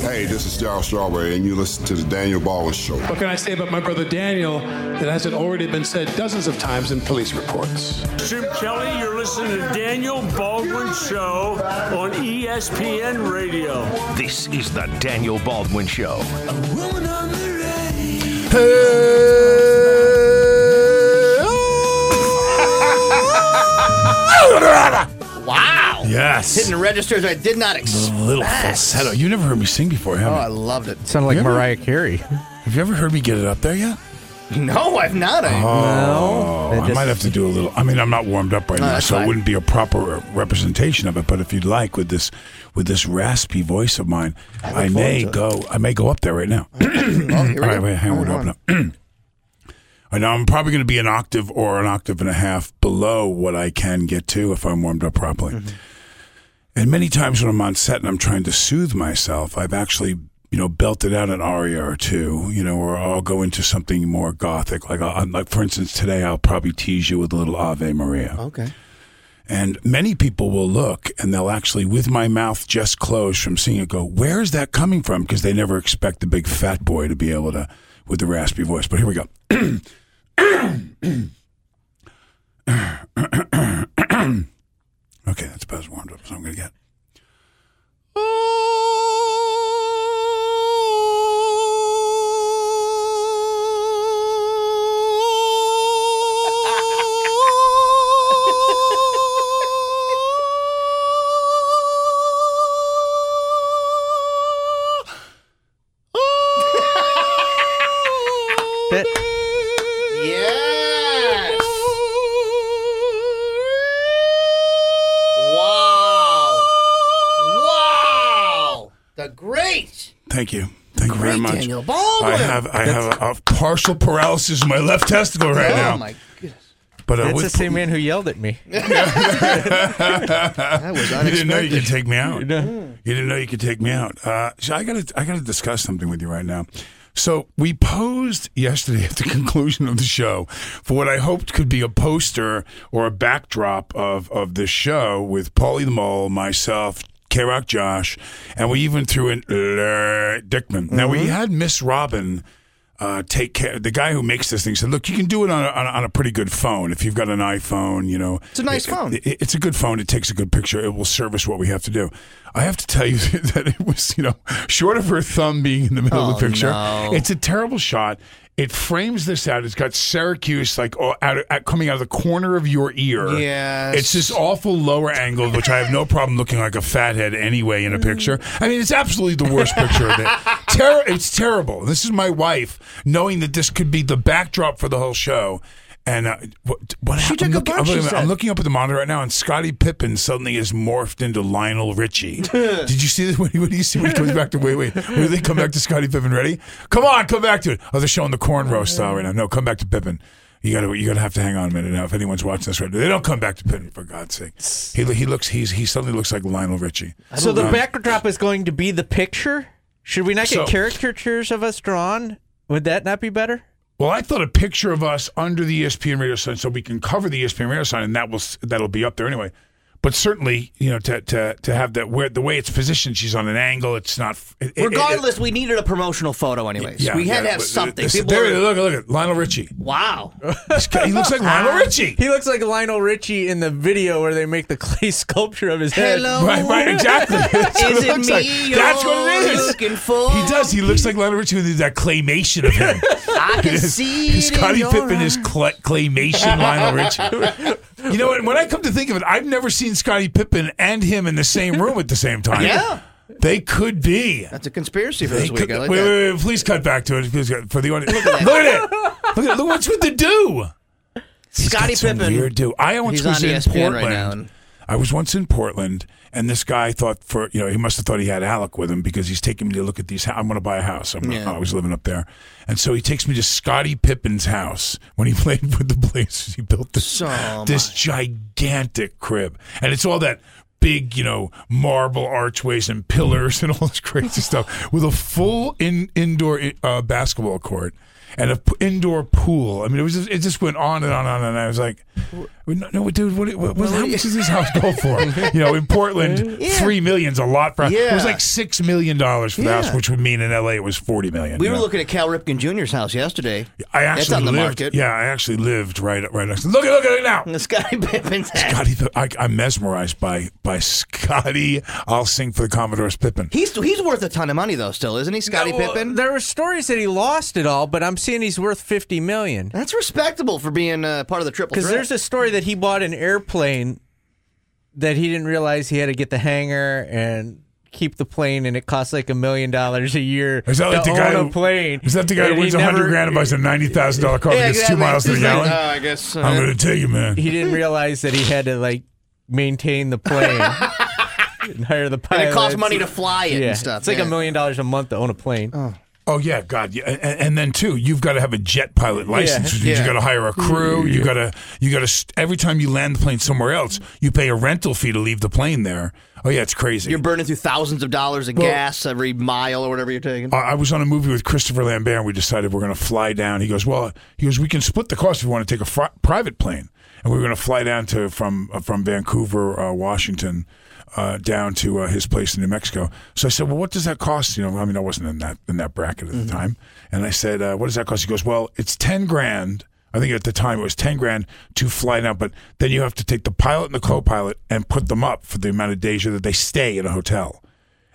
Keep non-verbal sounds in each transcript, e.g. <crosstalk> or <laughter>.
Hey, this is Darryl Strawberry, and you listen to the Daniel Baldwin Show. What can I say about my brother Daniel that hasn't already been said dozens of times in police reports? Jim Kelly, you're listening to Daniel Baldwin Show on ESPN Radio. This is the Daniel Baldwin Show. <laughs> <laughs> Wow. Yes. Hitting the registers I did not expect. little falsetto. You never heard me sing before, have Oh, you? I loved it. Sounded like You ever- Mariah Carey. Have you ever heard me get it up there yet? No, I've not. I, Oh, I just- might have to do a little. I mean, I'm not warmed up right No, now, that's so it fine. wouldn't be a proper representation of it. But if you'd like, with this with this raspy voice of mine, I, may forward go. I may go up there right now. <clears throat> oh, here we All go. wait, hang on, Hold open up. <clears throat> I know I'm probably going to be an octave or an octave and a half below what I can get to if I'm warmed up properly. Mm-hmm. And many times when I'm on set and I'm trying to soothe myself, I've actually, you know, belted out an aria or two, you know, or I'll go into something more gothic. Like, I'll, like for instance, today I'll probably tease you with a little Ave Maria. Okay. And many people will look and they'll actually, with my mouth just closed from seeing it, go, Where is that coming from? Because they never expect the big fat boy to be able to, with the raspy voice. But here we go. <clears throat> <clears throat> <clears throat> okay, that's about as warmed up as I'm going to get. That- Thank you. Thank you very much. Daniel Baldwin. I have I have a, a partial paralysis in my left testicle right now. oh now. my goodness. But uh, That's with- the same man who yelled at me. <laughs> That was You didn't know you unexpected. could take me out. You didn't know you could take me out. Uh, so I gotta, I gotta discuss something with you right now. So we posed yesterday at the <laughs> conclusion of the show for what I hoped could be a poster or a backdrop of of this show with Paulie the Mole, myself, K Rock Josh, and we even threw in Larry Dickman. Now we had Miss Robin uh, take care. The guy who makes this thing said, "Look, you can do it on a, on a, on a pretty good phone. If you've got an iPhone, you know, It's a nice it- phone. it- it's a good phone. It takes a good picture. It will service what we have to do. I have to tell you <laughs> that it was, you know, short of her thumb being in the middle of the Oh, picture. no. It's a terrible shot. It frames this out. It's got Syracuse like oh, out, out coming out of the corner of your ear. Yes. It's this awful lower angle, which I have no problem looking like a fathead anyway in a picture. I mean, it's absolutely the worst picture of it. <laughs> Ter- it's terrible. This is my wife knowing that this could be the backdrop for the whole show. And uh, what, what She happened? took I'm a looking, bunch, I'm, she looking- I'm said. looking up at the monitor right now, and Scottie Pippen suddenly is morphed into Lionel Richie. <laughs> Did you see this? When, when, you see, when he comes back to wait, wait, when do they come back to Scottie Pippen? Ready? Come on, come back to it. Oh, they're showing the corn cornrow style right now. No, come back to Pippen. You gotta, you gotta have to hang on a minute now. If anyone's watching this right now, they don't come back to Pippen for God's sake. He, he looks, he's, he suddenly looks like Lionel Richie. So the know. backdrop is going to be the picture. Should we not get So- caricatures of us drawn? Would that not be better? Well, I thought a picture of us under the ESPN radio sign, so we can cover the ESPN radio sign, and that will that'll be up there anyway. But certainly, you know, to to to have that where the way it's positioned, she's on an angle. It's not. It, it- Regardless, we needed a promotional photo, anyways. Yeah, we had yeah, to have but uh, something. this- People there, are- look, look at Lionel Richie. wow. This guy- he looks like Lionel Richie. He looks like Lionel Richie in the video where they make the clay <laughs> sculpture of his head. Hello. Right, right, exactly. <laughs> That's what Is it looks me like. you're That's what it is. looking for? He does. He looks like Lionel Richie with that claymation of him. I can <laughs> see it Scottie in your Pippen is eyes. claymation Lionel Richie. You know what? When I come to think of it, I've never seen Scottie Pippen and him in the same room at the same time. Yeah. They could be. That's a conspiracy for this week. could- like wait, that. wait, wait, please cut back to it please, for the audience. Look at it. Look at it. Look what's with the do. Scottie Pippen. Weird do. I was on in Portland. right now, and- I was once in Portland, and this guy thought for you know he must have thought he had Alec with him because he's taking me to look at these. I'm going to buy a house. I'm Yeah. I was living up there, and so he takes me to Scottie Pippen's house when he <laughs> played with the Blazers. He built this So this gigantic crib, and it's all that big, you know, marble archways and pillars and all this crazy stuff with a full in indoor uh, basketball court. And a p- indoor pool. I mean, it was just, it just went on and on and on. And I was like, no, no dude, what, what, what, how much does this house go for? <laughs> you know, in Portland, Yeah. three million's a lot for. It was like six million dollars for the house, which would mean in L.A. it was forty million. We were know? looking at Cal Ripken Jr.'s house yesterday. I That's actually on the lived. market. Yeah, I actually lived right right next. Look at look at it now. The Scottie <laughs> Pippen's house. Scottie, I, I'm mesmerized by by Scottie. I'll sing for the Commodore's Pippen. He's he's worth a ton of money though, still, isn't he, Scottie Well, Pippen? There were stories that he lost it all, but I'm seeing he's worth fifty million. That's respectable for being uh, part of the triple Because there's a story that he bought an airplane that he didn't realize he had to get the hangar and keep the plane, and it costs like a million dollars a year Is that like to the guy own who a plane. Is that the guy who wins a hundred grand and buys a ninety thousand dollar car yeah, that gets two miles to the He's like, gallon? "Oh, I guess. Uh, I'm going to tell you, man. He didn't realize that he had to like maintain the plane <laughs> and hire the and pilot. it costs money to fly it Yeah, and stuff. it's like a million dollars a month to own a plane. Oh yeah, God, yeah, and, and then too, you've got to have a jet pilot license. which means Yeah. You got to hire a crew. You got to, you got to. Every time you land the plane somewhere else, you pay a rental fee to leave the plane there. Oh yeah, it's crazy. You're burning through thousands of dollars of Well- gas every mile or whatever you're taking. I I was on a movie with Christopher Lambert, and we decided we're going to fly down. He goes, "Well, he goes, we can split the cost if you want to take a fri- private plane." And we are going to fly down to from uh, from Vancouver, uh, Washington, uh, down to uh, his place in New Mexico. So I said, "Well, what does that cost?" You know, I mean, I wasn't in that in that bracket at the time, and I said, uh, "What does that cost?" He goes, "Well, it's ten grand." I think at the time it was ten grand to fly down, but then you have to take the pilot and the co-pilot and put them up for the amount of days that they stay in a hotel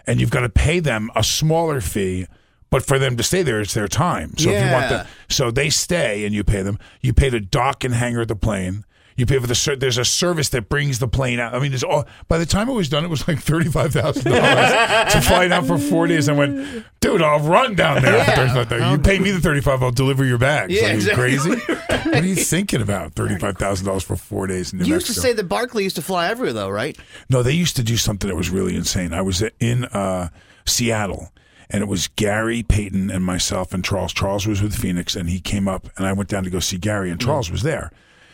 and you've got to pay them a smaller fee. But for them to stay there, it's their time. So if you want Yeah. the, so they stay and you pay them. You pay the dock and hangar of the plane. You pay for the ser- there's a service that brings the plane out. I mean, there's all. By the time it was done, it was like thirty five thousand dollars to fly out for four days. I went, dude, I'll run down there. for $35,000. You pay me the thirty five, I'll deliver your bags. Yeah, you exactly. crazy? <laughs> what are you thinking about? Thirty five thousand dollars for four days in New you used to say that Barkley used to fly everywhere, though, right? No, they used to do something that was really insane. I was in uh, Seattle, and it was Gary Payton and myself and Charles. Charles was with Phoenix, and he came up, and I went down to go see Gary, and Charles was there.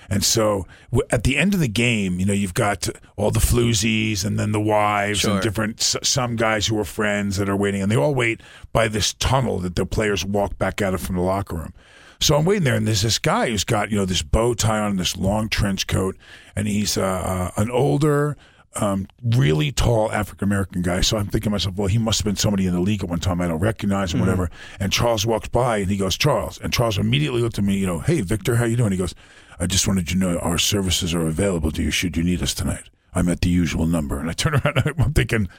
And so at the end of the game, you know, you've got all the floozies and then the wives Sure. and different s- some guys who are friends that are waiting, and they all wait by this tunnel that the players walk back out of from the locker room. So I'm waiting there, and there's this guy who's got you know this bow tie on, this long trench coat, and he's uh, uh, an older, um, really tall African American guy. So I'm thinking to myself, well, he must have been somebody in the league at one time I don't recognize Mm-hmm. or whatever. And Charles walks by, and he goes, Charles, and Charles immediately looked at me, you know, hey Victor, how you doing? He goes, I just wanted you to know our services are available to you should you need us tonight. I'm at the usual number, and I turn around, and <laughs> I'm thinking.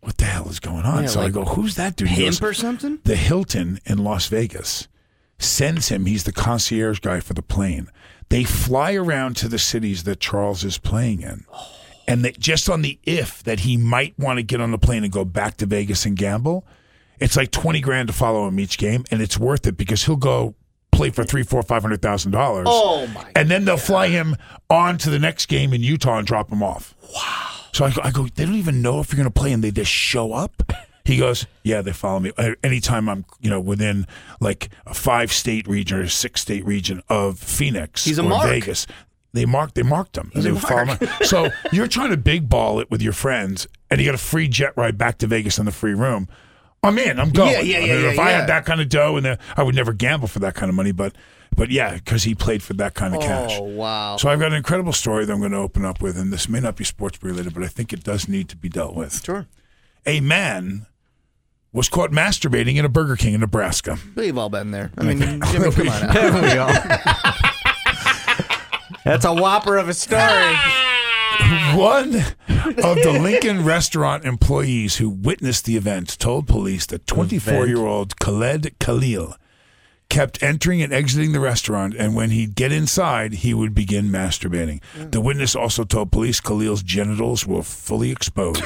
What the hell is going on? Yeah, so I go, "Who's that dude?" He Pimp goes, or something? the Hilton in Las Vegas sends him, he's the concierge guy for the plane. They fly around to the cities that Charles is playing in. Oh. And that just on the if that he might want to get on the plane and go back to Vegas and gamble, it's like 20 grand to follow him each game. And it's worth it because he'll go play for three, four, five hundred thousand dollars. Oh, my And then they'll fly him on to the next game in Utah and drop him off. Wow. So I go, I go they don't even know if you're going to play and they just show up. <laughs> He goes, yeah, they follow me. Anytime I'm, you know, within like a five state region or a six state region of Phoenix He's a or mark. Vegas, they mark, they marked him. He's they would follow him. So <laughs> you're trying to big ball it with your friends and you got a free jet ride back to Vegas in the free room. I'm in. I'm going. Yeah, yeah, I mean, yeah, if I had that kind of dough, and I would never gamble for that kind of money, but, but yeah, because he played for that kind of oh, cash. Oh, wow. So I've got an incredible story that I'm going to open up with, and this may not be sports related, but I think it does need to be dealt with. Sure. A man was caught masturbating in a Burger King in Nebraska. We've all been there. I mean, Jimmy, <laughs> come on. Now. Haven't we all? <laughs> <laughs> That's a whopper of a story. One of the Lincoln restaurant employees who witnessed the event told police that 24 year old Khaled Khalil kept entering and exiting the restaurant, and when he'd get inside, he would begin masturbating. Mm. The witness also told police Khalil's genitals were fully exposed.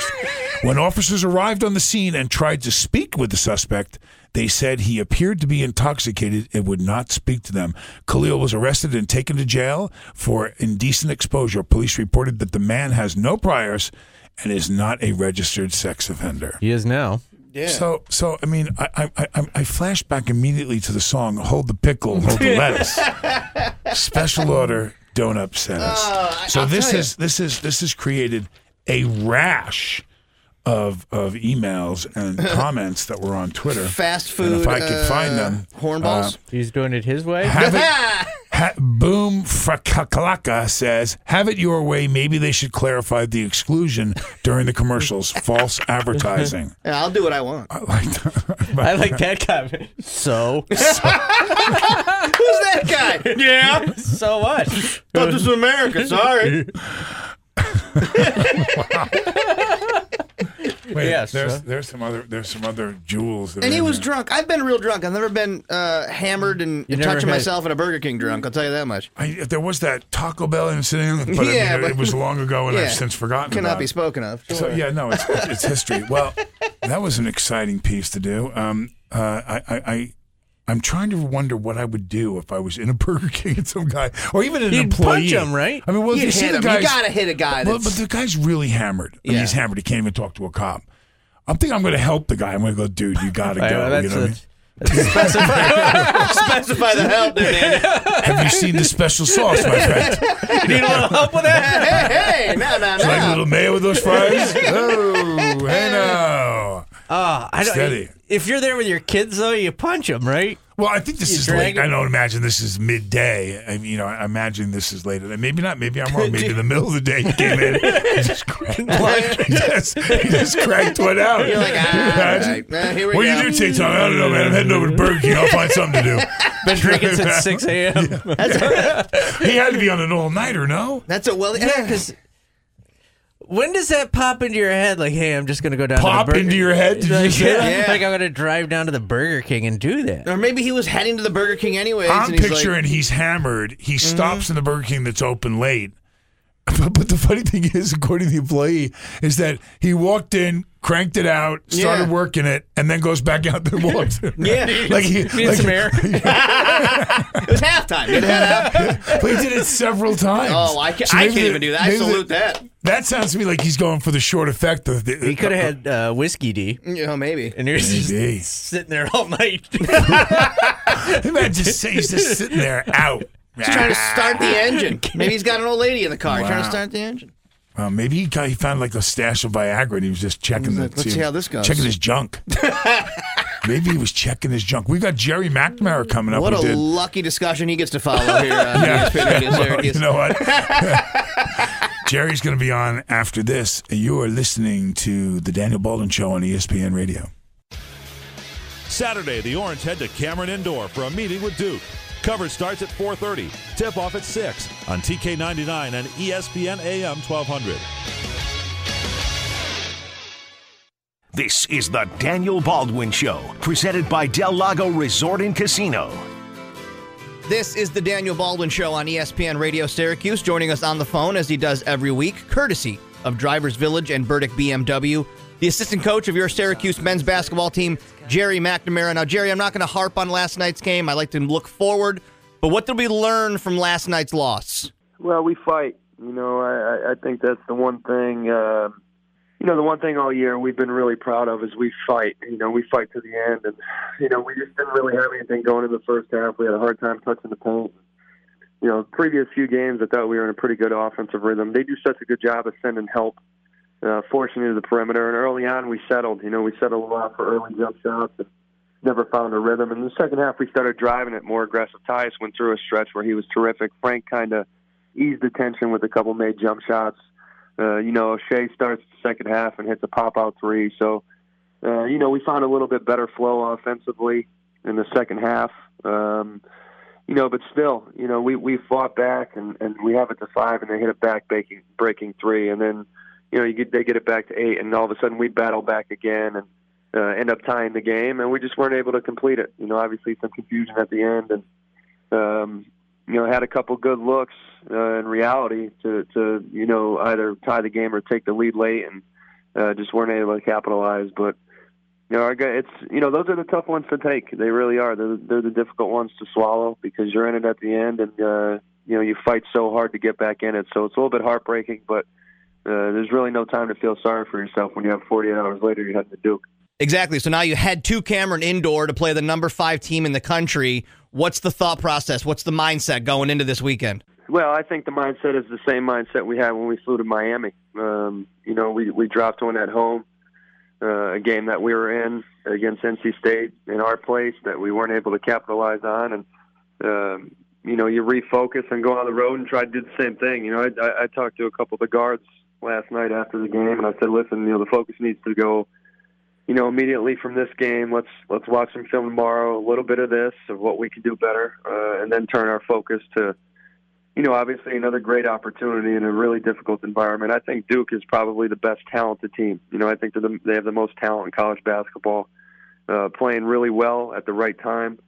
when officers arrived on the scene and tried to speak with the suspect, they said he appeared to be intoxicated and would not speak to them. Khalil was arrested and taken to jail for indecent exposure. Police reported that the man has no priors and is not a registered sex offender. He is now. Yeah. So, so I mean, I, I, I, I flash back immediately to the song "Hold the Pickle, Hold the <laughs> Lettuce." Special order, don't upset us. Oh, so I'll this tell ya. is this is this has created a rash of of emails and <laughs> comments that were on Twitter. Fast And food. if I could uh, find them, Hornballs. He's doing it his way. have it. <laughs> Ha, Boom Frakakalaka says, "Have it your way. Maybe they should clarify the exclusion during the commercials. <laughs> False advertising." yeah, I'll do what I want. I like that. I like that comment. So, Who's that guy? yeah. so what? Thought this was America. Sorry. <laughs> Wait, Yes, there's sir. there's some other there's some other jewels. That And he was there. drunk. I've been real drunk. I've never been uh, hammered and, You and touching had- myself in a Burger King drunk. I'll tell you that much. I, there was that Taco Bell incident, but, I Yeah, mean, but- it was long ago, and Yeah. I've since forgotten. Cannot about be spoken of. So yeah, no, it's it's history. Well, that was an exciting piece to do. Um, uh, I, I, I, I'm trying to wonder what I would do if I was in a <laughs> Burger King and some guy, or even an You'd employee. punch him, right? I mean, well, You'd you see hit the him. guys. You gotta hit a guy. well, That's, but the guy's really hammered. I mean, Yeah. he's hammered. He can't even talk to a cop. I'm thinking I'm going to help the guy. I'm going to go, dude, you got to Right, go. well, you that's know what I a- mean? <laughs> specify the help there, Danny. Have you seen the special sauce, my friend? <laughs> You need a little help with that? hey, hey, no, no, It's like a little mayo with those fries. oh, hey now. Uh, I don't, Steady. If you're there with your kids, though, you punch them, right? Well, I think this You is drag late. I don't imagine this is midday. I mean, you know, I imagine this is later. Maybe not. Maybe I'm wrong. <laughs> Maybe in the middle of the day he came in. He just cracked <laughs> one. <laughs> He just, he just cracked one out. You're like, ah, Can you right. Uh, here we what go. do you do, TikTok? I don't know, man. I'm heading over to Burger King. I'll find something to do. Been drinking since 6 a.m. He had to be on an all nighter, no? That's a well. Yeah, because when does that pop into your head? Like, hey, I'm just going to go down Pop to the Burger into your head? Did you like, say that? <laughs> Yeah. like, I'm going to drive down to the Burger King and do that. Or maybe he was heading to the Burger King anyways. I'm and he's picturing Like, he's hammered. He mm-hmm. stops in the Burger King that's open late. <laughs> But, but the funny thing is, according to the employee, is that he walked in, cranked it out, started Yeah. working it, and then goes back out and walks. Yeah. <laughs> like he, Need like, some air. <laughs> it was halftime. It had half- but he did it several times. oh, I can't, So I can't even do that. I maybe the- salute that. That sounds to me like he's going for the short effect of the. He could have had uh, whiskey D, You know, maybe. and you're just sitting there all night. <laughs> Man, just say he's just sitting there out. He's trying to start the engine. Maybe he's got an old lady in the car trying to start the engine. Well, maybe he, got, he found like a stash of Viagra and he was just checking the, like, let's see how this goes. Checking his junk. <laughs> maybe he was checking his junk. We got Jerry McNamara coming up. What a did- lucky discussion he gets to follow here. Uh, <laughs> Yeah. ESPN Radio Well, you know what? <laughs> Jerry's going to be on after this. You are listening to the Daniel Baldwin Show on ESPN Radio. Saturday, the Orange head to Cameron Indoor for a meeting with Duke. Coverage starts at 4:30. Tip off at 6 on TK99 and ESPN AM 1200. This is the Daniel Baldwin Show, presented by Del Lago Resort and Casino. This is the Daniel Baldwin Show on ESPN Radio Syracuse. Joining us on the phone, as he does every week, courtesy of Drivers Village and Burdick BMW, the assistant coach of your Syracuse men's basketball team, Jerry McNamara. Now, Jerry, I'm not going to harp on last night's game. I like to look forward. But what did we learn from last night's loss? Well, we fight. You know, I, I- think that's the one thing. Uh, you know, the one thing all year we've been really proud of is we fight. You know, we fight to the end, and you know, we just didn't really have anything going in the first half. We had a hard time touching the paint. You know, previous few games, I thought we were in a pretty good offensive rhythm. They do such a good job of sending help, uh, forcing into the perimeter, and early on we settled. You know, we settled a lot for early jump shots and never found a rhythm. In the second half, we started driving it more aggressive. Tyus went through a stretch where he was terrific. Frank kind of eased the tension with a couple made jump shots. Uh, you know, Shea starts the second half and hits a pop out three. So, uh, you know, we found a little bit better flow offensively in the second half. Um, you know, but still, you know, we, we fought back and, and we have it to five and they hit a back breaking, breaking three. And then, you know, you get, they get it back to eight and all of a sudden we battle back again and uh, end up tying the game. And we just weren't able to complete it. You know, obviously some confusion at the end and, um, you know, had a couple good looks uh, in reality to, to, you know, either tie the game or take the lead late and uh, just weren't able to capitalize. But, you know, our guy, it's, you know, those are the tough ones to take. They really are. They're, they're the difficult ones to swallow because you're in it at the end and, uh, you know, you fight so hard to get back in it. So it's a little bit heartbreaking, but uh, there's really no time to feel sorry for yourself when you have 48 hours later you're heading to Duke. Exactly. So now you head to Cameron Indoor to play the number five team in the country. What's the thought process? What's the mindset going into this weekend? Well, I think the mindset is the same mindset we had when we flew to Miami. Um, you know, we we dropped one at home. uh, a game that we were in against NC State in our place that we weren't able to capitalize on, and um, you know you refocus and go on the road and try to do the same thing. You know, I, I, I talked to a couple of the guards last night after the game, and I said, listen, you know, the focus needs to go. You know, immediately from this game, let's let's watch some film tomorrow. A little bit of this of what we can do better, uh, and then turn our focus to you know, obviously another great opportunity in a really difficult environment. I think Duke is probably the best talented team. You know, I think the, they have the most talent in college basketball, uh, playing really well at the right time.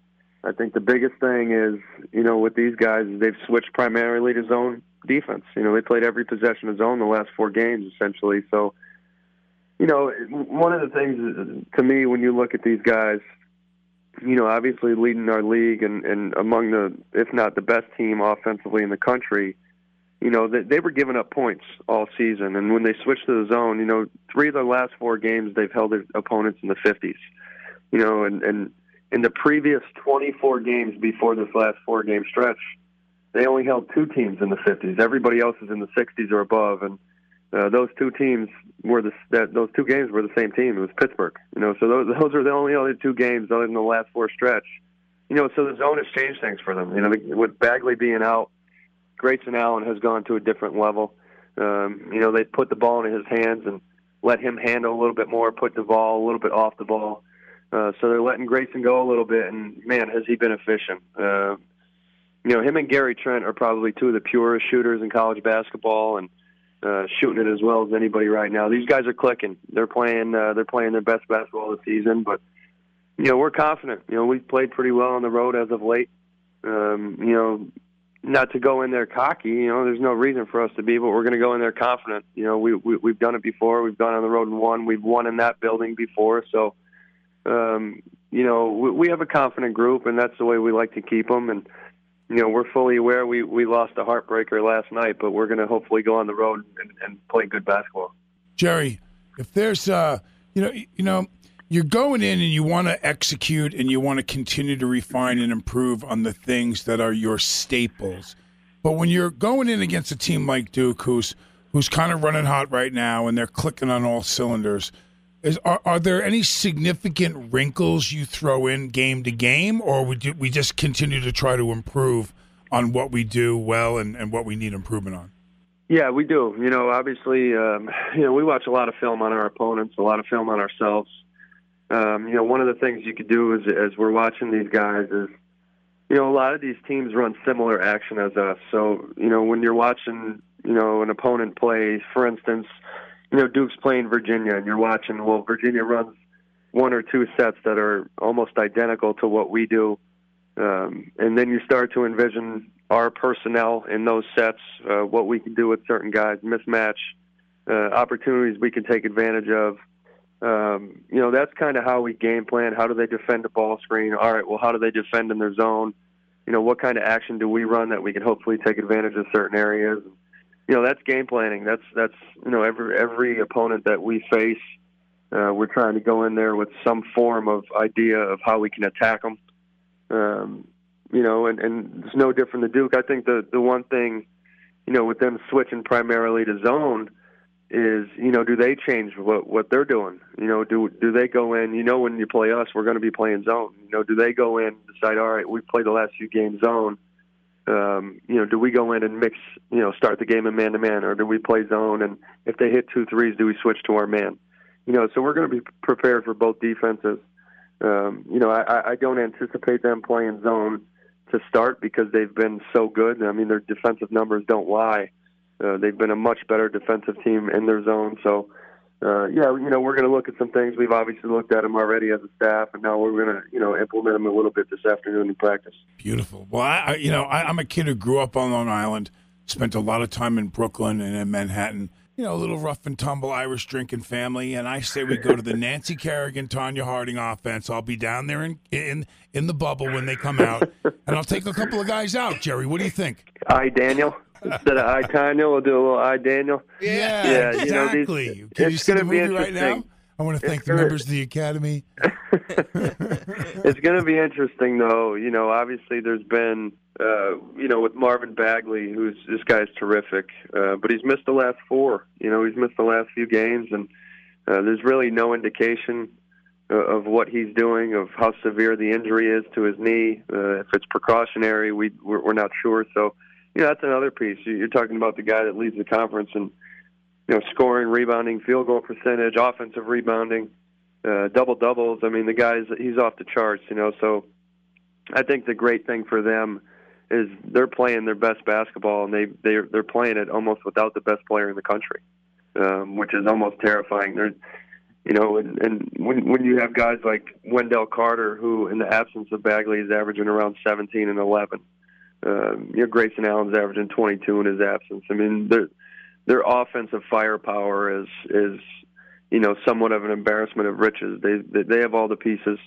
I think the biggest thing is, you know, with these guys, they've switched primarily to zone defense. You know, they played every possession of zone the last four games essentially. So, you know, one of the things to me when you look at these guys, you know, obviously leading our league and, and among the, if not the best team offensively in the country, you know, they, they were giving up points all season. And when they switched to the zone, you know, three of their last four games, they've held their opponents in the 50s. You know, and, and in the previous 24 games before this last four game stretch, they only held two teams in the 50s. Everybody else is in the 60s or above. And uh, those two teams were the that those two games were the same team. It was Pittsburgh, you know. So those those are the only other two games other than the last four stretch, you know. So the zone has changed things for them. You know, with Bagley being out, Grayson Allen has gone to a different level. Um, you know, they put the ball in his hands and let him handle a little bit more, put the ball a little bit off the ball. Uh, so they're letting Grayson go a little bit, and man, has he been efficient. Uh, you know, him and Gary Trent are probably two of the purest shooters in college basketball, and uh, shooting it as well as anybody right now. These guys are clicking. They're playing. Uh, they're playing their best basketball this season. But you know, we're confident. You know, we've played pretty well on the road as of late. Um, you know, not to go in there cocky. You know, there's no reason for us to be, but we're going to go in there confident. You know, we, we we've done it before. We've gone on the road and won. We've won in that building before. So, um, you know, we, we have a confident group, and that's the way we like to keep them. And you know, we're fully aware we, we lost a heartbreaker last night, but we're going to hopefully go on the road and, and play good basketball. Jerry, if there's, uh, you know, you know, you're going in and you want to execute and you want to continue to refine and improve on the things that are your staples. But when you're going in against a team like Duke, who's who's kind of running hot right now and they're clicking on all cylinders, is are, are there any significant wrinkles you throw in game to game, or we do, we just continue to try to improve on what we do well and, and what we need improvement on? Yeah, we do. You know, obviously, um, you know, we watch a lot of film on our opponents, a lot of film on ourselves. Um, you know, one of the things you could do is, as we're watching these guys, is you know, a lot of these teams run similar action as us. So, you know, when you're watching, you know, an opponent play, for instance, you know, Duke's playing Virginia, and you're watching. Well, Virginia runs one or two sets that are almost identical to what we do, um, and then you start to envision our personnel in those sets, uh, what we can do with certain guys, mismatch uh, opportunities we can take advantage of. Um, you know, that's kind of how we game plan. How do they defend the ball screen? All right, well, how do they defend in their zone? You know, what kind of action do we run that we can hopefully take advantage of certain areas? You know that's game planning. That's that's you know every every opponent that we face, uh, we're trying to go in there with some form of idea of how we can attack them. Um, you know, and and it's no different than Duke. I think the the one thing, you know, with them switching primarily to zone, is you know do they change what what they're doing? You know, do do they go in? You know, when you play us, we're going to be playing zone. You know, do they go in and decide? All right, we played the last few games zone um, you know, do we go in and mix, you know, start the game in man to man, or do we play zone? And if they hit two threes, do we switch to our man? You know, so we're going to be prepared for both defenses. Um, you know, I, I don't anticipate them playing zone to start because they've been so good. I mean, their defensive numbers don't lie. Uh, they've been a much better defensive team in their zone. So, uh, yeah, you know, we're going to look at some things. We've obviously looked at them already as a staff, and now we're going to, you know, implement them a little bit this afternoon in practice. Beautiful. Well, I, I you know, I, I'm a kid who grew up on Long Island, spent a lot of time in Brooklyn and in Manhattan. You know, a little rough and tumble Irish drinking family, and I say we go to the Nancy Kerrigan, Tonya Harding offense. I'll be down there in in in the bubble when they come out, and I'll take a couple of guys out. Jerry, what do you think? Hi, Daniel. Instead of I Tonya, we'll do a little I Daniel. Yeah, Yeah, exactly. you know, these- Can you it's see the gonna be movie right now? interesting. I want to It's thank the gonna- members of the Academy. <laughs> <laughs> it's going to be interesting, though. You know, obviously there's been, uh, you know, with Marvin Bagley, who's this guy's terrific, uh, but he's missed the last four. You know, he's missed the last few games, and Uh, there's really no indication uh, of what he's doing, of how severe the injury is to his knee. Uh, if it's precautionary, we we're, we're not sure. So, you know, that's another piece. You- You're talking about the guy that leads the conference and you know, scoring, rebounding, field goal percentage, offensive rebounding, uh, double doubles. I mean, the guy's he's off the charts. You know, so I think the great thing for them is they're playing their best basketball, and they they they're playing it almost without the best player in the country, um, which is almost terrifying. They're you know, and, and when when you have guys like Wendell Carter, who in the absence of Bagley is averaging around 17 and 11, um, you know, Grayson Allen's averaging 22 in his absence. I mean, their their offensive firepower is is you know somewhat of an embarrassment of riches. They they, have all the pieces.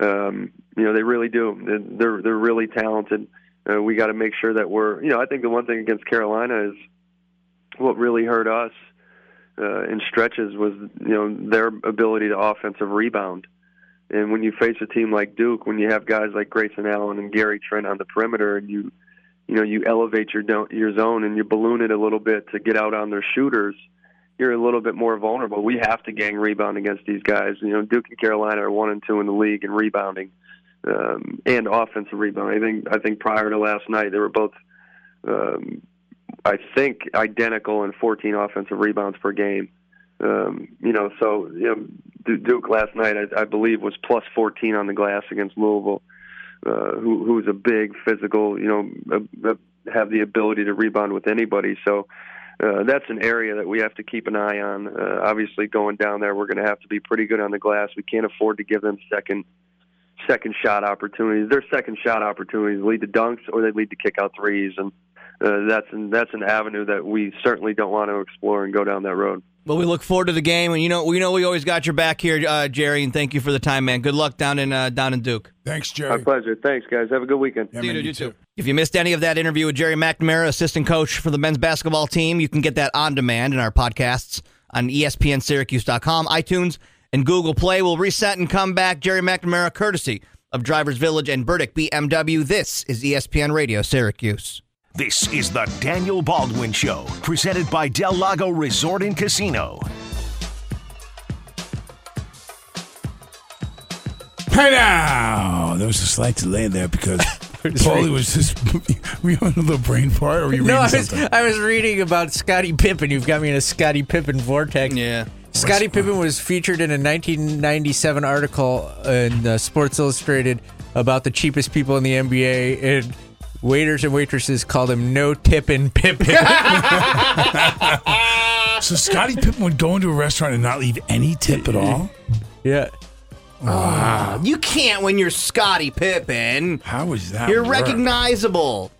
Um, you know, they really do. They're, they're really talented. Uh, we got to make sure that we're. You know, I think the one thing against Carolina is what really hurt us uh, in stretches was you know their ability to offensive rebound. And when you face a team like Duke, when you have guys like Grayson Allen and Gary Trent on the perimeter, and you you know you elevate your your zone and you balloon it a little bit to get out on their shooters, you're a little bit more vulnerable. We have to gang rebound against these guys. You know, Duke and Carolina are one and two in the league in rebounding um, and offensive rebounding. I think I think prior to last night, they were both. Um, I think identical in 14 offensive rebounds per game. Um, you know, so you know, Duke last night, I, I believe, was plus 14 on the glass against Louisville, uh, who who's a big physical, you know, uh, uh, have the ability to rebound with anybody. So uh, that's an area that we have to keep an eye on. Uh, obviously, going down there, we're going to have to be pretty good on the glass. We can't afford to give them second second shot opportunities. Their second shot opportunities lead to dunks or they lead to kick out threes, and uh, that's an, that's an avenue that we certainly don't want to explore and go down that road. Well, we look forward to the game, and you know, we know we always got your back here, uh, Jerry. And thank you for the time, man. Good luck down in uh, down in Duke. Thanks, Jerry. My pleasure. Thanks, guys. Have a good weekend. Yeah, See you, man, you You too. too. If you missed any of that interview with Jerry McNamara, assistant coach for the men's basketball team, you can get that on demand in our podcasts on ESPNSyracuse.com, iTunes, and Google Play. We'll reset and come back. Jerry McNamara, courtesy of Drivers Village and Burdick BMW. This is ESPN Radio Syracuse. This is the Daniel Baldwin Show, presented by Del Lago Resort and Casino. Hey now! There was a slight delay there because <laughs> Paulie was just. <laughs> we you on a little brain fart or were you No, reading I was, something? I was reading about Scottie Pippen. You've got me in a Scottie Pippen vortex. Yeah. Scottie Pippen was featured in a 1997 article in uh, Sports Illustrated about the cheapest people in the NBA, and waiters and waitresses called him No Tippin' Pippen. <laughs> So Scottie Pippen would go into a restaurant and not leave any tip at all? yeah. Ah, you can't when you're Scottie Pippen. How is that? You're work? recognizable.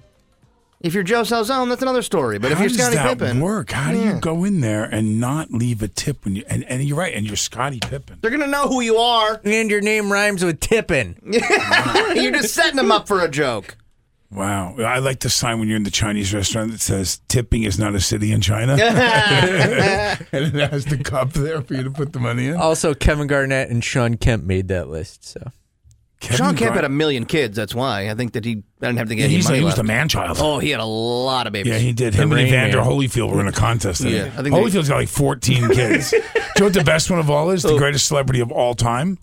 If you're Joe Salzone, that's another story. But if How you're does Scottie that Pippen, work? How do you go in there and not leave a tip when you? And, and you're right, and you're Scottie Pippen. they're gonna know who you are. And your name rhymes with Tippin. <laughs> you're just setting them up for a joke. Wow, I like the sign when you're in the Chinese restaurant that says "Tipping is not a city in China," <laughs> and it has the cup there for you to put the money in. Also, Kevin Garnett and Shawn Kemp made that list. So Kevin Sean Kemp Gar- had a million kids. That's why I think that he I didn't have to get Yeah, any he's money he was left. the man child. Oh, he had a lot of babies. Yeah, he did. Him and Rain Evander Man. Holyfield were in a contest. didn't Yeah, they? I think they- Holyfield's got like 14 <laughs> kids. Do you know what the best one of all is? The oh. greatest celebrity of all time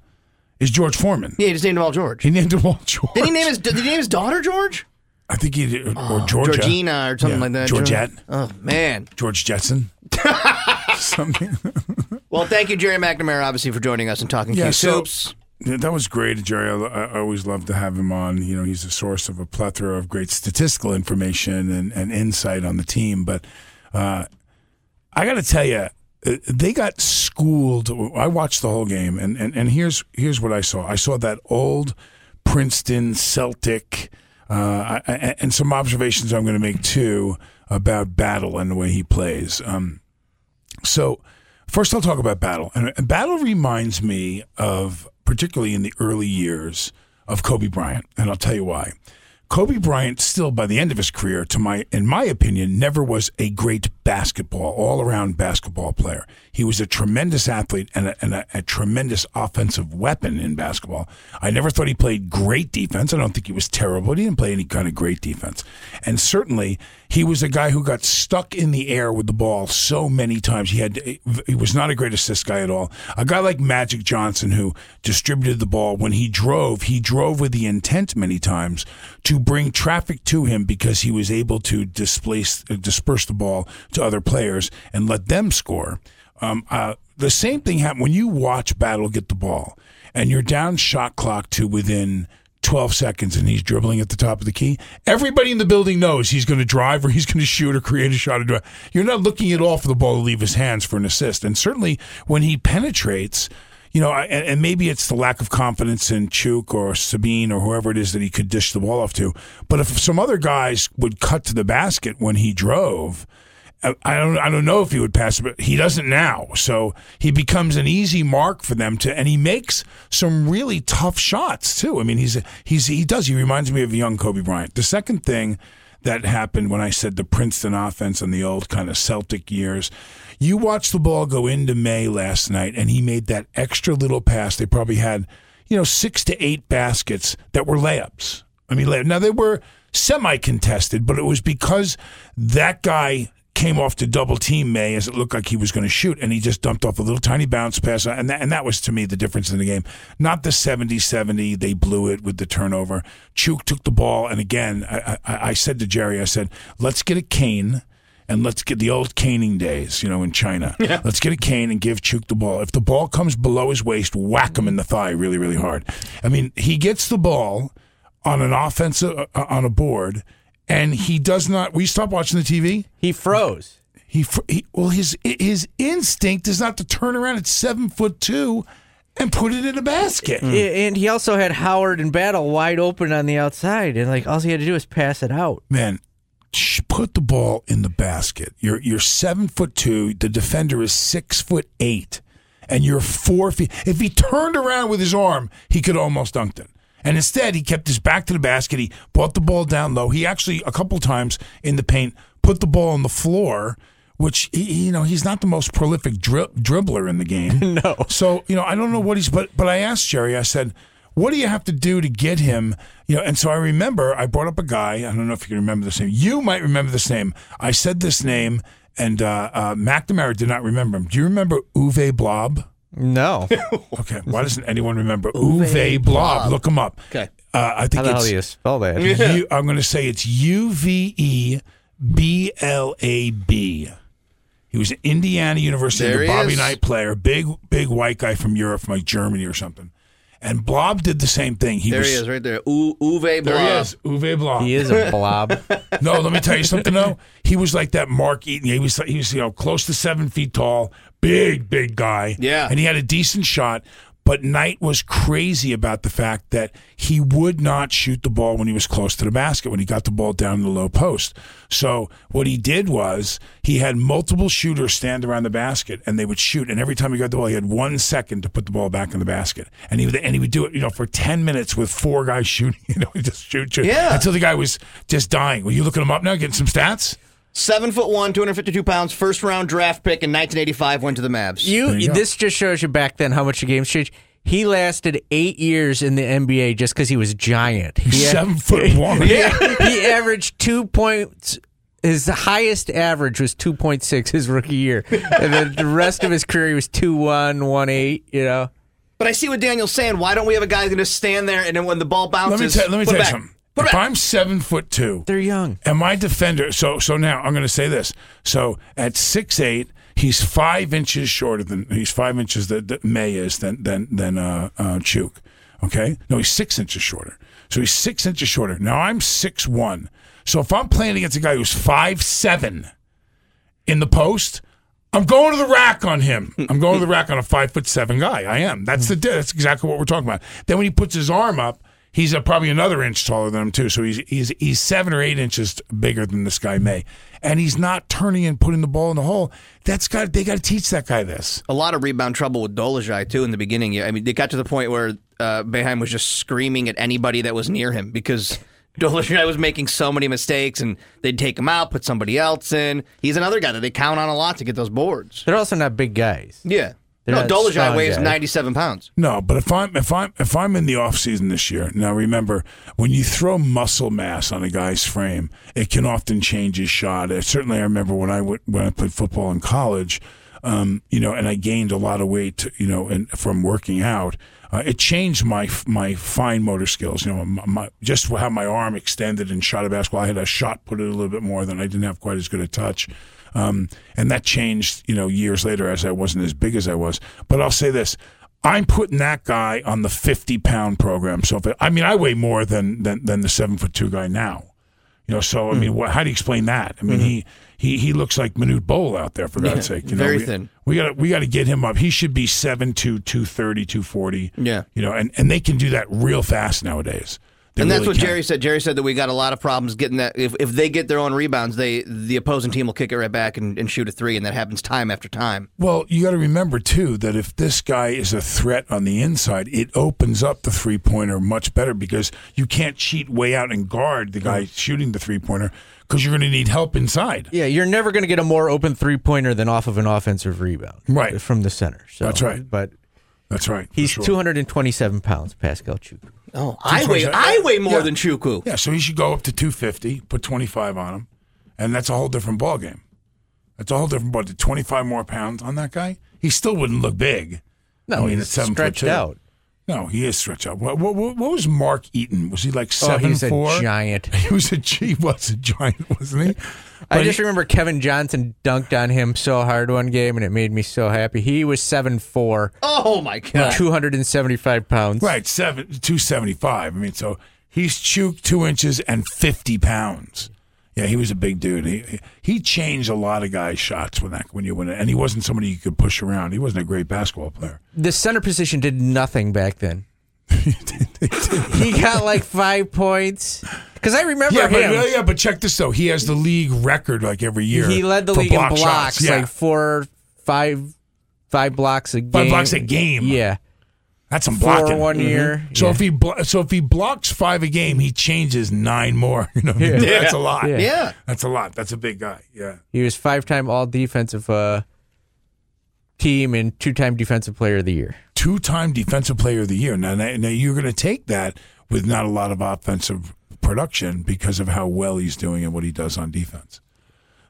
is George Foreman. Yeah, he just named him all George. He named him all George. Did he name his Did he name his daughter George? I think he did, or Georgia. Georgina or something Yeah, like that. Georgette. Oh man. George Jetson. <laughs> Something. <laughs> Well, thank you, Jerry McNamara, obviously for joining us and talking Yeah, Q so- that was great, Jerry. I, I always love to have him on. You know, he's a source of a plethora of great statistical information and, and insight on the team. But uh, I got to tell you, they got schooled. I watched the whole game, and, and, and here's here's what I saw. I saw that old Princeton Celtic, uh, I- and some observations I'm going to make too about Battle and the way he plays. Um, so, first, I'll talk about Battle. And and Battle reminds me of, particularly in the early years, of Kobe Bryant. And I'll tell you why. Kobe Bryant, still by the end of his career, to my, in my opinion, never was a great basketball, all around basketball player. He was a tremendous athlete and, a, and a, a tremendous offensive weapon in basketball. I never thought he played great defense. I don't think he was terrible. He didn't play any kind of great defense. And certainly, He was a guy who got stuck in the air with the ball so many times. He had he was not a great assist guy at all. A guy like Magic Johnson who distributed the ball when he drove, he drove with the intent many times to bring traffic to him because he was able to displace uh, disperse the ball to other players and let them score. Um, uh, the same thing happened when you watch Battle get the ball and you're down shot clock to within 12 seconds and he's dribbling at the top of the key. Everybody in the building knows he's going to drive or he's going to shoot or create a shot or drive. You're not looking at all for the ball to leave his hands for an assist. And certainly when he penetrates, you know, and, and maybe it's the lack of confidence in Chuk or Sabine or whoever it is that he could dish the ball off to. But if some other guys would cut to the basket when he drove, I don't I don't know if he would pass but he doesn't now. So he becomes an easy mark for them to, and he makes some really tough shots too. I mean, he's he's he does. He reminds me of young Kobe Bryant. The second thing that happened when I said the Princeton offense and the old kind of Celtic years. You watched the ball go into Maye last night, and he made that extra little pass. They probably had, you know, six to eight baskets that were layups. I mean, now they were semi contested, but it was because that guy came off to double team Maye as it looked like he was going to shoot, and he just dumped off a little tiny bounce pass, and that, and that was to me the difference in the game. Not the 70-70, they blew it with the turnover. Chuk took the ball, and again, I, I, I said to Jerry, I said, let's get a cane and let's get the old caning days, you know, in China. <laughs> Yeah. Let's get a cane and give Chuk the ball. If the ball comes below his waist, whack him in the thigh really, really hard. I mean, he gets the ball on an offensive uh, on a board and he does not. We stop watching the TV. He froze. He, he well, his his instinct is not to turn around at seven foot two and put it in a basket. Mm. And he also had Howard and Battle wide open on the outside, and like all he had to do was pass it out. Man, put the ball in the basket. You're you're seven foot two. The defender is six foot eight, and you're four feet. If he turned around with his arm, he could almost dunked it. And instead, he kept his back to the basket. He brought the ball down low. He actually, a couple times in the paint, put the ball on the floor, which, he, you know, he's not the most prolific dri- dribbler in the game. <laughs> no. So, you know, I don't know what he's, but, but I asked Jerry, I said, what do you have to do to get him? You know, and so I remember I brought up a guy. I don't know if you can remember this name. You might remember this name. I said this name, and uh, uh, McNamara did not remember him. Do you remember Uwe Blab? No. <laughs> okay. Why doesn't anyone remember Uwe, Uwe Blab? Look him up. Okay. Uh, I think How the it's, hell do you spell that? U, I'm going to say it's U V E B L A B. He was an Indiana University There Bobby is. Knight player, big big white guy from Europe, from like Germany or something. And Blob did the same thing. He There was, he is, right there. U- Uwe There he Blob. is, Uwe Blob. He is a blob. <laughs> No, let me tell you something though. He was like that Mark Eaton. He was he was you know close to seven feet tall, big big guy. Yeah. and he had a decent shot. But Knight was crazy about the fact that he would not shoot the ball when he was close to the basket, when he got the ball down in the low post. So what he did was he had multiple shooters stand around the basket and they would shoot. And every time he got the ball, he had one second to put the ball back in the basket. And he would, and he would do it, you know, for 10 minutes with four guys <laughs> shooting, you know, he just shoot, shoot Yeah. until the guy was just dying. Were you looking him up now, getting some stats? Seven foot one, 252 pounds, first round draft pick in 1985, went to the Mavs. You, you this just shows you back then how much the game's changed. He lasted eight years in the NBA just because he was giant. He had- Seven foot <laughs> one. Yeah, he averaged two points. His highest average was two point six his rookie year, and then the rest of his career he was two one one eight. You know, But I see what Daniel's saying. Why don't we have a guy who's going to stand there and then when the ball Let me, bounces, let me put tell you back. something. It If back. I'm seven foot two, they're young. and my defender, so so now I'm going to say this. So at six eight, he's five inches shorter than he's five inches that, that Maye is than than than uh, uh, Chuk. Okay, no, he's six inches shorter. So he's six inches shorter. Now I'm six one. So if I'm playing against a guy who's five seven in the post. I'm going to the rack on him. <laughs> I'm going to the rack on a five foot seven guy. I am. That's the that's exactly what we're talking about. Then when he puts his arm up, he's uh probably another inch taller than him too. So he's he's he's seven or eight inches bigger than this guy Maye, and he's not turning and putting the ball in the hole. That's got they got to teach that guy this. a lot of rebound trouble with Dolezaj too in the beginning. Yeah, I mean, they got to the point where uh, Boeheim was just screaming at anybody that was near him because <laughs> Dolezaj was making so many mistakes, and they'd take him out, put somebody else in. He's another guy that they count on a lot to get those boards. They're also not big guys. Yeah, They're no, not Dolezaj weighs guys. 97 pounds. No, but if I'm if I'm if I'm in the off season this year, now remember when you throw muscle mass on a guy's frame, it can often change his shot. Certainly, I remember when I went, when I played football in college, um, you know, and I gained a lot of weight, you know, and from working out. Uh, it changed my my fine motor skills. You know, my, my, just how my arm extended and shot a basketball. I had a shot put it a little bit more than I didn't have quite as good a touch. Um, and that changed, you know, years later as I wasn't as big as I was. But I'll say this: I'm putting that guy on the 50 pound program. So if it, I mean, I weigh more than than, than the seven foot two guy now. You know, so I mean, wha how do you explain that? I mean, he he he looks like Manute Bol out there for God's sake. You know, very we, thin. We got we got to get him up. He should be 7'2", 230, 240. Yeah. You know, and and they can do that real fast nowadays. They and that's really what can. Jerry said. Jerry said that we got a lot of problems getting that. If, if they get their own rebounds, they the opposing team will kick it right back and, and shoot a three, and that happens time after time. Well, you got to remember too that if this guy is a threat on the inside, it opens up the three pointer much better because you can't cheat way out and guard the guy shooting the three pointer because you're going to need help inside. Yeah, you're never going to get a more open three pointer than off of an offensive rebound, Right. from the center. So, That's right. But That's right. he's sure. 227 pounds, Pascal Chukwu. Oh, I weigh I weigh more Yeah. than Chukwu. Yeah, so he should go up to 250, put 25 on him, and that's a whole different ball game. That's a whole different ball. 25 more pounds on that guy, he still wouldn't look big. No, I mean, he's it's seven foot stretched out. No, he is stretched out. What, what, what was Mark Eaton? Was he like Oh, seven he's a four? giant. <laughs> He was a he was a giant, wasn't he? <laughs> I just he- remember Kevin Johnson dunked on him so hard one game, and it made me so happy. He was seven four. Oh my god! 275 pounds. Right, seven two seventy five. I mean, so he's chuked two inches and fifty pounds. Yeah, he was a big dude. He he changed a lot of guys' shots when that when you win it, and he wasn't somebody you could push around. He wasn't a great basketball player. The center position did nothing back then. <laughs> he got like five points. Because I remember Yeah, but him. yeah, but check this though. He has the league record like every year. he led the league in blocks. Yeah, like four, five, five blocks a game. Five blocks a game. Yeah. That's some Four blocking. one year. So Yeah. if he blo- so if he blocks five a game, he changes nine more. <laughs> You know, Yeah. that's a lot. Yeah. Yeah. that's a lot. That's a big guy. Yeah. He was five time all defensive uh, team and two time defensive player of the year. two-time defensive player of the year. Now, now now you're going to take that with not a lot of offensive production because of how well he's doing and what he does on defense.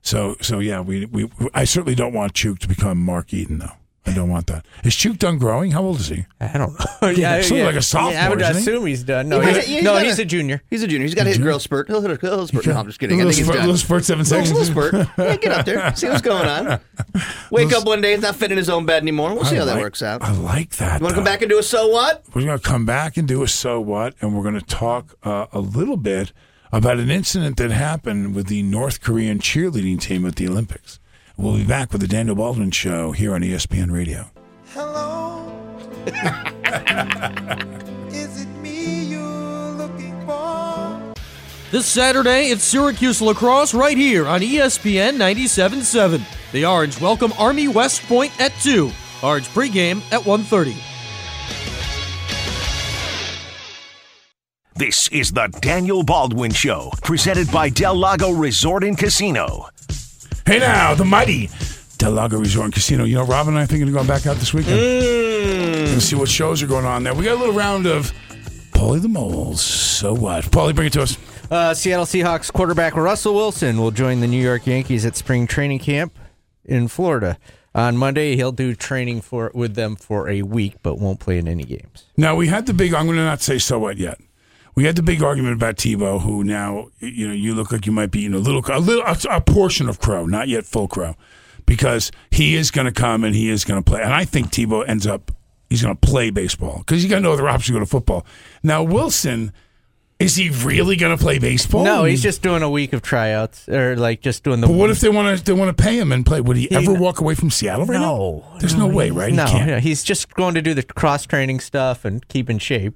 So, so yeah, we, we I certainly don't want Chuk to become Mark Eaton, though. I don't want that. Is Chuk done growing? How old is he? I don't know. <laughs> yeah, He's like a sophomore, Yeah, I would isn't he? assume he's done. No, He he's, got- he's no, got he's a- a junior. He's a junior. He's got his hit growth spurt. He'll hit a, he'll spurt. No, I'm just kidding. I little, think he's spurt, done. little spurt seven seconds. little spurt. Yeah, get up there. <laughs> See what's going on. Wake up one day, he's not fitting in his own bed anymore. We'll see I how that works out. I like that. You want to come back and do a so what? We're going to come back and do a so what, and we're going to talk uh, a little bit about an incident that happened with the North Korean cheerleading team at the Olympics. We'll be back with the Daniel Baldwin Show here on ESPN Radio. Hello. <laughs> Is it me you're looking for? This Saturday, it's Syracuse lacrosse right here on ESPN 97.7. The Orange welcome Army West Point at 2. Orange pregame at 1.30. This is the Daniel Baldwin Show, presented by Del Lago Resort and Casino. Hey now, the mighty Del Lago Resort and Casino. You know, Robin and I are thinking of going back out this weekend. And see what shows are going on there. We got a little round of Paulie the Moles. So what? Paulie, bring it to us. Uh, Seattle Seahawks quarterback Russell Wilson will join the New York Yankees at spring training camp in Florida. On Monday, he'll do training for with them for a week, but won't play in any games. Now we had the big. I'm going to not say so what yet. We had the big argument about Tebow, who now you know you look like you might be in a little, a little, a, a portion of Crow, not yet full Crow, because he is going to come and he is going to play. And I think Tebow ends up he's going to play baseball because you got no other option to go to football. Now Wilson, is he really going to play baseball? No, he's just doing a week of tryouts, or like just doing the. But what if they want to? They want to pay him and play. Would he, ever walk away from Seattle? Right No, now? there's no, way, right? No, he yeah, he's just going to do the cross training stuff and keep in shape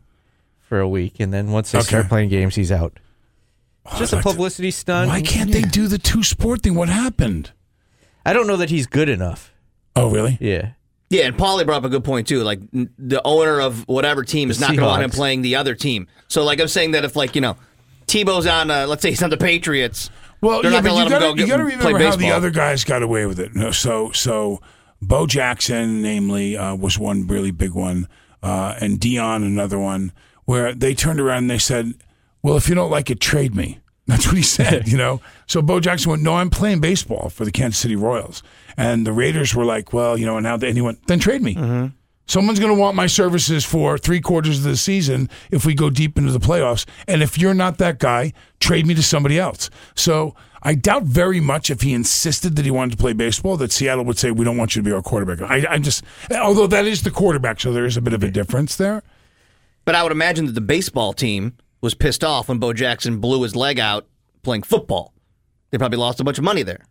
for a week, and then once they Okay. start playing games, he's out. It's just a like to- publicity stunt. Why can't they do the two sport thing? What happened? I don't know that he's good enough. Oh, really? Yeah. Yeah, and Paulie brought up a good point too. Like n- the owner of whatever team is not going to want him Seahawks. playing the other team. So like I'm saying that if like you know Tebow's on, uh, let's say he's on the Patriots. Well, they're yeah, not but going to you let gotta, him go you get, gotta play remember how the other guys got away with it. No, So, so Bo Jackson, namely, uh, was one really big one, uh, and Deion another one, where they turned around and they said, "Well, if you don't like it, trade me." <laughs> That's what he said, you know. So Bo Jackson went, "No, I'm playing baseball for the Kansas City Royals," and the Raiders were like, "Well, you know," and now they, and he went, "Then trade me." Mm-hmm. Someone's going to want my services for three quarters of the season if we go deep into the playoffs. And if you're not that guy, trade me to somebody else. So I doubt very much if he insisted that he wanted to play baseball that Seattle would say, we don't want you to be our quarterback. I, I just, although that is the quarterback, so there is a bit of a difference there. But I would imagine that the baseball team was pissed off when Bo Jackson blew his leg out playing football. They probably lost a bunch of money there.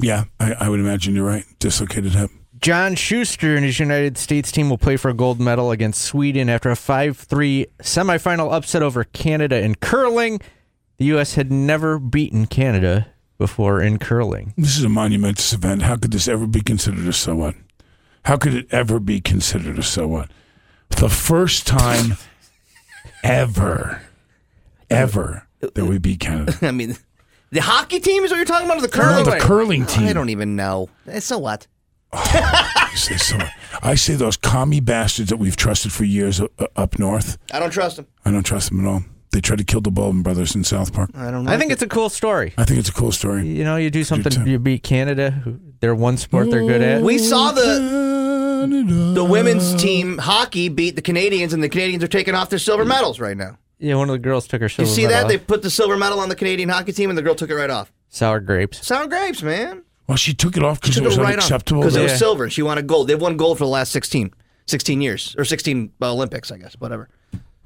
Yeah, I, I would imagine you're right. Dislocated hip. John Shuster and his United States team will play for a gold medal against Sweden after a 5 3 semifinal upset over Canada in curling. The U.S. had never beaten Canada before in curling. This is a monumentous event. How could this ever be considered a so what? How could it ever be considered a so what? The first time ever, ever that we beat Canada. <laughs> I mean, the hockey team is what you're talking about, or the curling? No, the curling team. I don't even know. Eh, So what? I say, so, I say those commie bastards that we've trusted for years uh, up north. I don't trust them. I don't trust them at all. They tried to kill the Baldwin brothers in South Park. I don't know. I think it's a cool story. I think it's a cool story. You know, you do something, too. you beat Canada, who- they're one sport they're good at. We saw the the women's team hockey beat the Canadians, and the Canadians are taking off their silver medals right now. Yeah, one of the girls took her silver. You silver see medal that? off. They put the silver medal on the Canadian hockey team, and the girl took it right off. Sour grapes. Sour grapes, man. Well, she took it off because it was it right unacceptable. because it was Yeah. silver. and She wanted gold. They've won gold for the last 16, 16 years or 16 uh, Olympics, I guess. Whatever.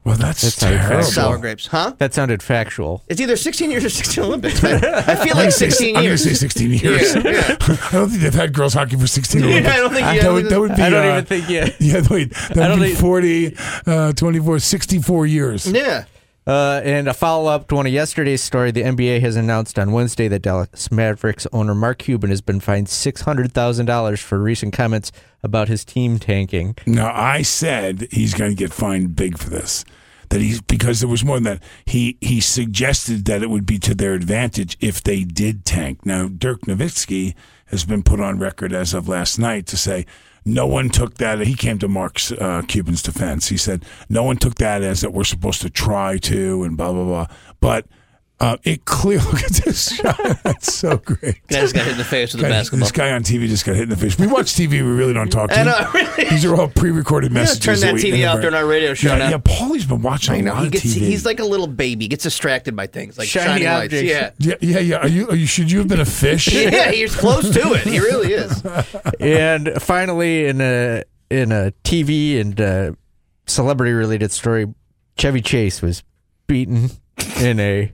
Well, that's, That's how you terrible. Sour grapes, huh? That sounded factual. It's either 16 years or 16 Olympics. Man. <laughs> I feel like 16 I'm going to years. say 16 <laughs> years. Yeah, yeah. <laughs> I don't think they've had girls hockey for 16 Yeah, Olympics. I don't think- yeah, that, would, that would be. I don't uh, even think, yeah. Yeah, wait, that I don't would be think- 40, uh, 24, 64 years. Yeah. Uh, and a follow up to one of yesterday's story, the NBA has announced on Wednesday that Dallas Mavericks owner Mark Cuban has been fined six hundred thousand dollars for recent comments about his team tanking. Now, I said he's going to get fined big for this. That he's because there was more than that. He he suggested that it would be to their advantage if they did tank. Now, Dirk Nowitzki has been put on record as of last night to say no one took that. He came to Mark's uh, Cuban's defense. He said no one took that as that we're supposed to try to and blah blah blah. But uh, it clearly <laughs> look at this shot. That's so great. Guy just got hit in the face with a Guy- basketball. This guy on TV just got hit in the face. We watch TV. We really don't talk to I him. know, <laughs> really. These are all pre-recorded Yeah, messages. turn that we TV off never- during our radio show Yeah, now. yeah. Paulie's been watching I a know. lot He of gets, TV. he's like a little baby. He Gets distracted by things like Shiny shiny, lights. objects. Yeah. yeah, yeah, yeah. Are you? Are you? Should you have been a fish? <laughs> Yeah, he's close to it. He really is. and finally, in a in a TV and uh, celebrity related story, Chevy Chase was beaten in a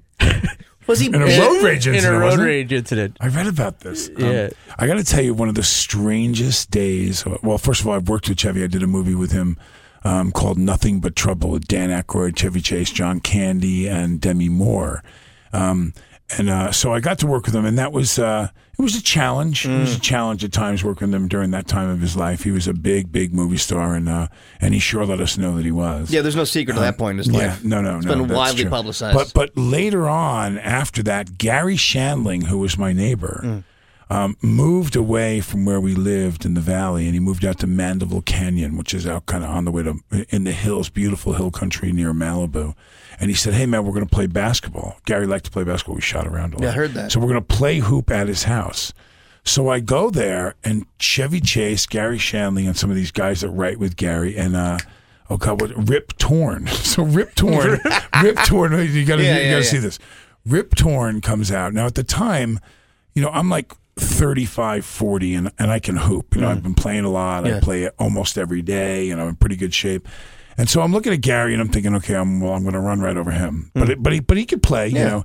Was he? In a road rage in a road rage incident. I read about this. Um, Yeah. I got to tell you, one of the strangest days. Well, first of all, I've worked with Chevy. I did a movie with him um, called Nothing But Trouble with Dan Aykroyd, Chevy Chase, John Candy, and Demi Moore. Um, and uh, so I got to work with him, and that was uh, it was a challenge. It was a challenge at times working with him during that time of his life. He was a big, big movie star, and uh, and he sure let us know that he was. Yeah, there's no secret to that point in his Yeah, life. no, no, It's no. It's been widely true. publicized. But but later on, after that, Garry Shandling, who was my neighbor, Mm. Um, moved away from where we lived in the valley, and he moved out to Mandeville Canyon, which is out kind of on the way to in the hills, beautiful hill country near Malibu. And he said, "Hey man, we're going to play basketball." Gary liked to play basketball. We shot around a lot. Yeah, I heard that. So we're going to play hoop at his house. So I go there, and Chevy Chase, Garry Shandling, and some of these guys that write with Gary, and uh, oh god, what Rip Torn. <laughs> So Rip Torn, <laughs> Rip Torn. You got to Yeah, you yeah, yeah. see this. Rip Torn comes out now. At the time, you know, I'm like 35, 40, and and I can hoop. You know, I've been playing a lot. I Mm. Play it almost every day. and I'm in pretty good shape. And so I'm looking at Gary, and I'm thinking, okay, I'm well, I'm going to run right over him. But it, but he but he could play. You Mm. Know.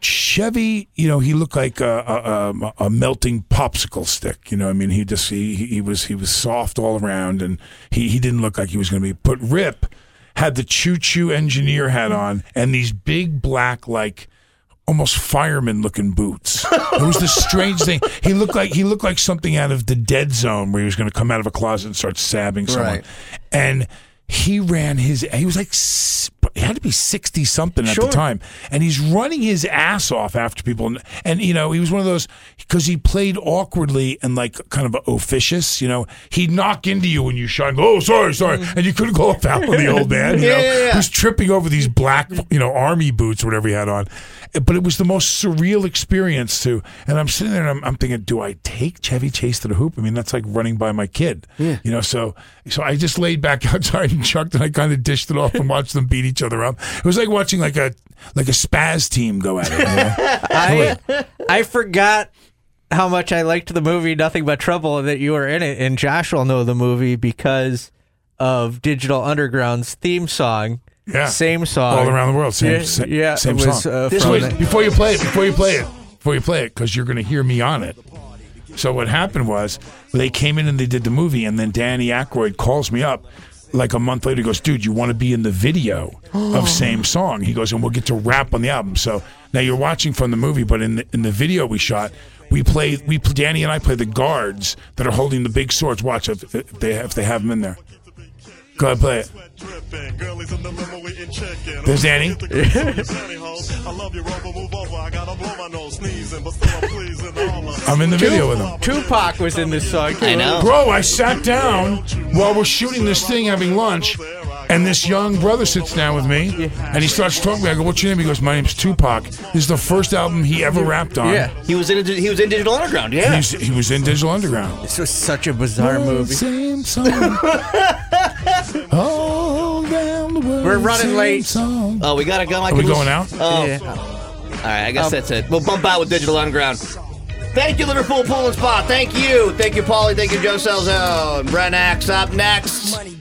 Chevy, you know, he looked like a, a, a, a melting popsicle stick. You know, I mean, he just he, he was he was soft all around, and he, he didn't look like he was going to be. But Rip had the choo choo engineer hat on and these big black like almost fireman looking boots. It was the strange thing. He looked like he looked like something out of the Dead Zone, where he was going to come out of a closet and start stabbing someone. Right. And he ran his. He was like he had to be 60 something at Sure. the time. And he's running his ass off after people. And, and, you know, he was one of those, because he played awkwardly and like kind of officious, you know, he'd knock into you when you shot and go, oh, sorry, sorry. And you couldn't go up out with the old man, you <laughs> Yeah, know, yeah, yeah. who's tripping over these black, you know, army boots or whatever he had on. But it was the most surreal experience too. And I'm sitting there and I'm, I'm thinking, do I take Chevy Chase to the hoop? I mean, that's like running by my kid, Yeah. you know. So, so I just laid back <laughs> outside and chucked and I kind of dished it off and watched them beat each other up. It was like watching like a like a spaz team go at it. You know? <laughs> I I forgot how much I liked the movie Nothing But Trouble and that you were in it. And Josh will know the movie because of Digital Underground's theme song. Yeah. Same song. All around the world, same, Yeah, sa- yeah, same was, song. uh, This was- the- before you play it, before you play it, before you play it, because you're going to hear me on it. So what happened was they came in and they did the movie, and then Danny Aykroyd calls me up like a month later. He goes, "Dude, you want to be in the video of <gasps> Same Song?" He goes, "And we'll get to rap on the album." So now you're watching from the movie, but in the, in the video we shot. We play. We Danny and I play the guards that are holding the big swords. Watch if, if they if they have them in there. Go ahead, play it. There's Danny. I'm in the video with him. Tupac was in this song too. I know. Bro, I sat down while we're shooting this thing, having lunch, and this young brother sits down with me, and he starts talking to me. I go, "What's your name?" He goes, "My name's Tupac." This is the first album he ever rapped on. Yeah. He was in he was in Digital Underground. Yeah. He's, he was in Digital Underground. This was such a bizarre movie. Same <laughs> song. All down the world, We're running same late. Song. Oh, we gotta go. I Are we can going out? Oh, Yeah. all right. I guess oh. that's it. We'll bump out with Digital Underground. Thank you, Liverpool Pool and Spa. Thank you. Thank you, Paulie. Thank you, Joe Celzone. Brent Axe up next.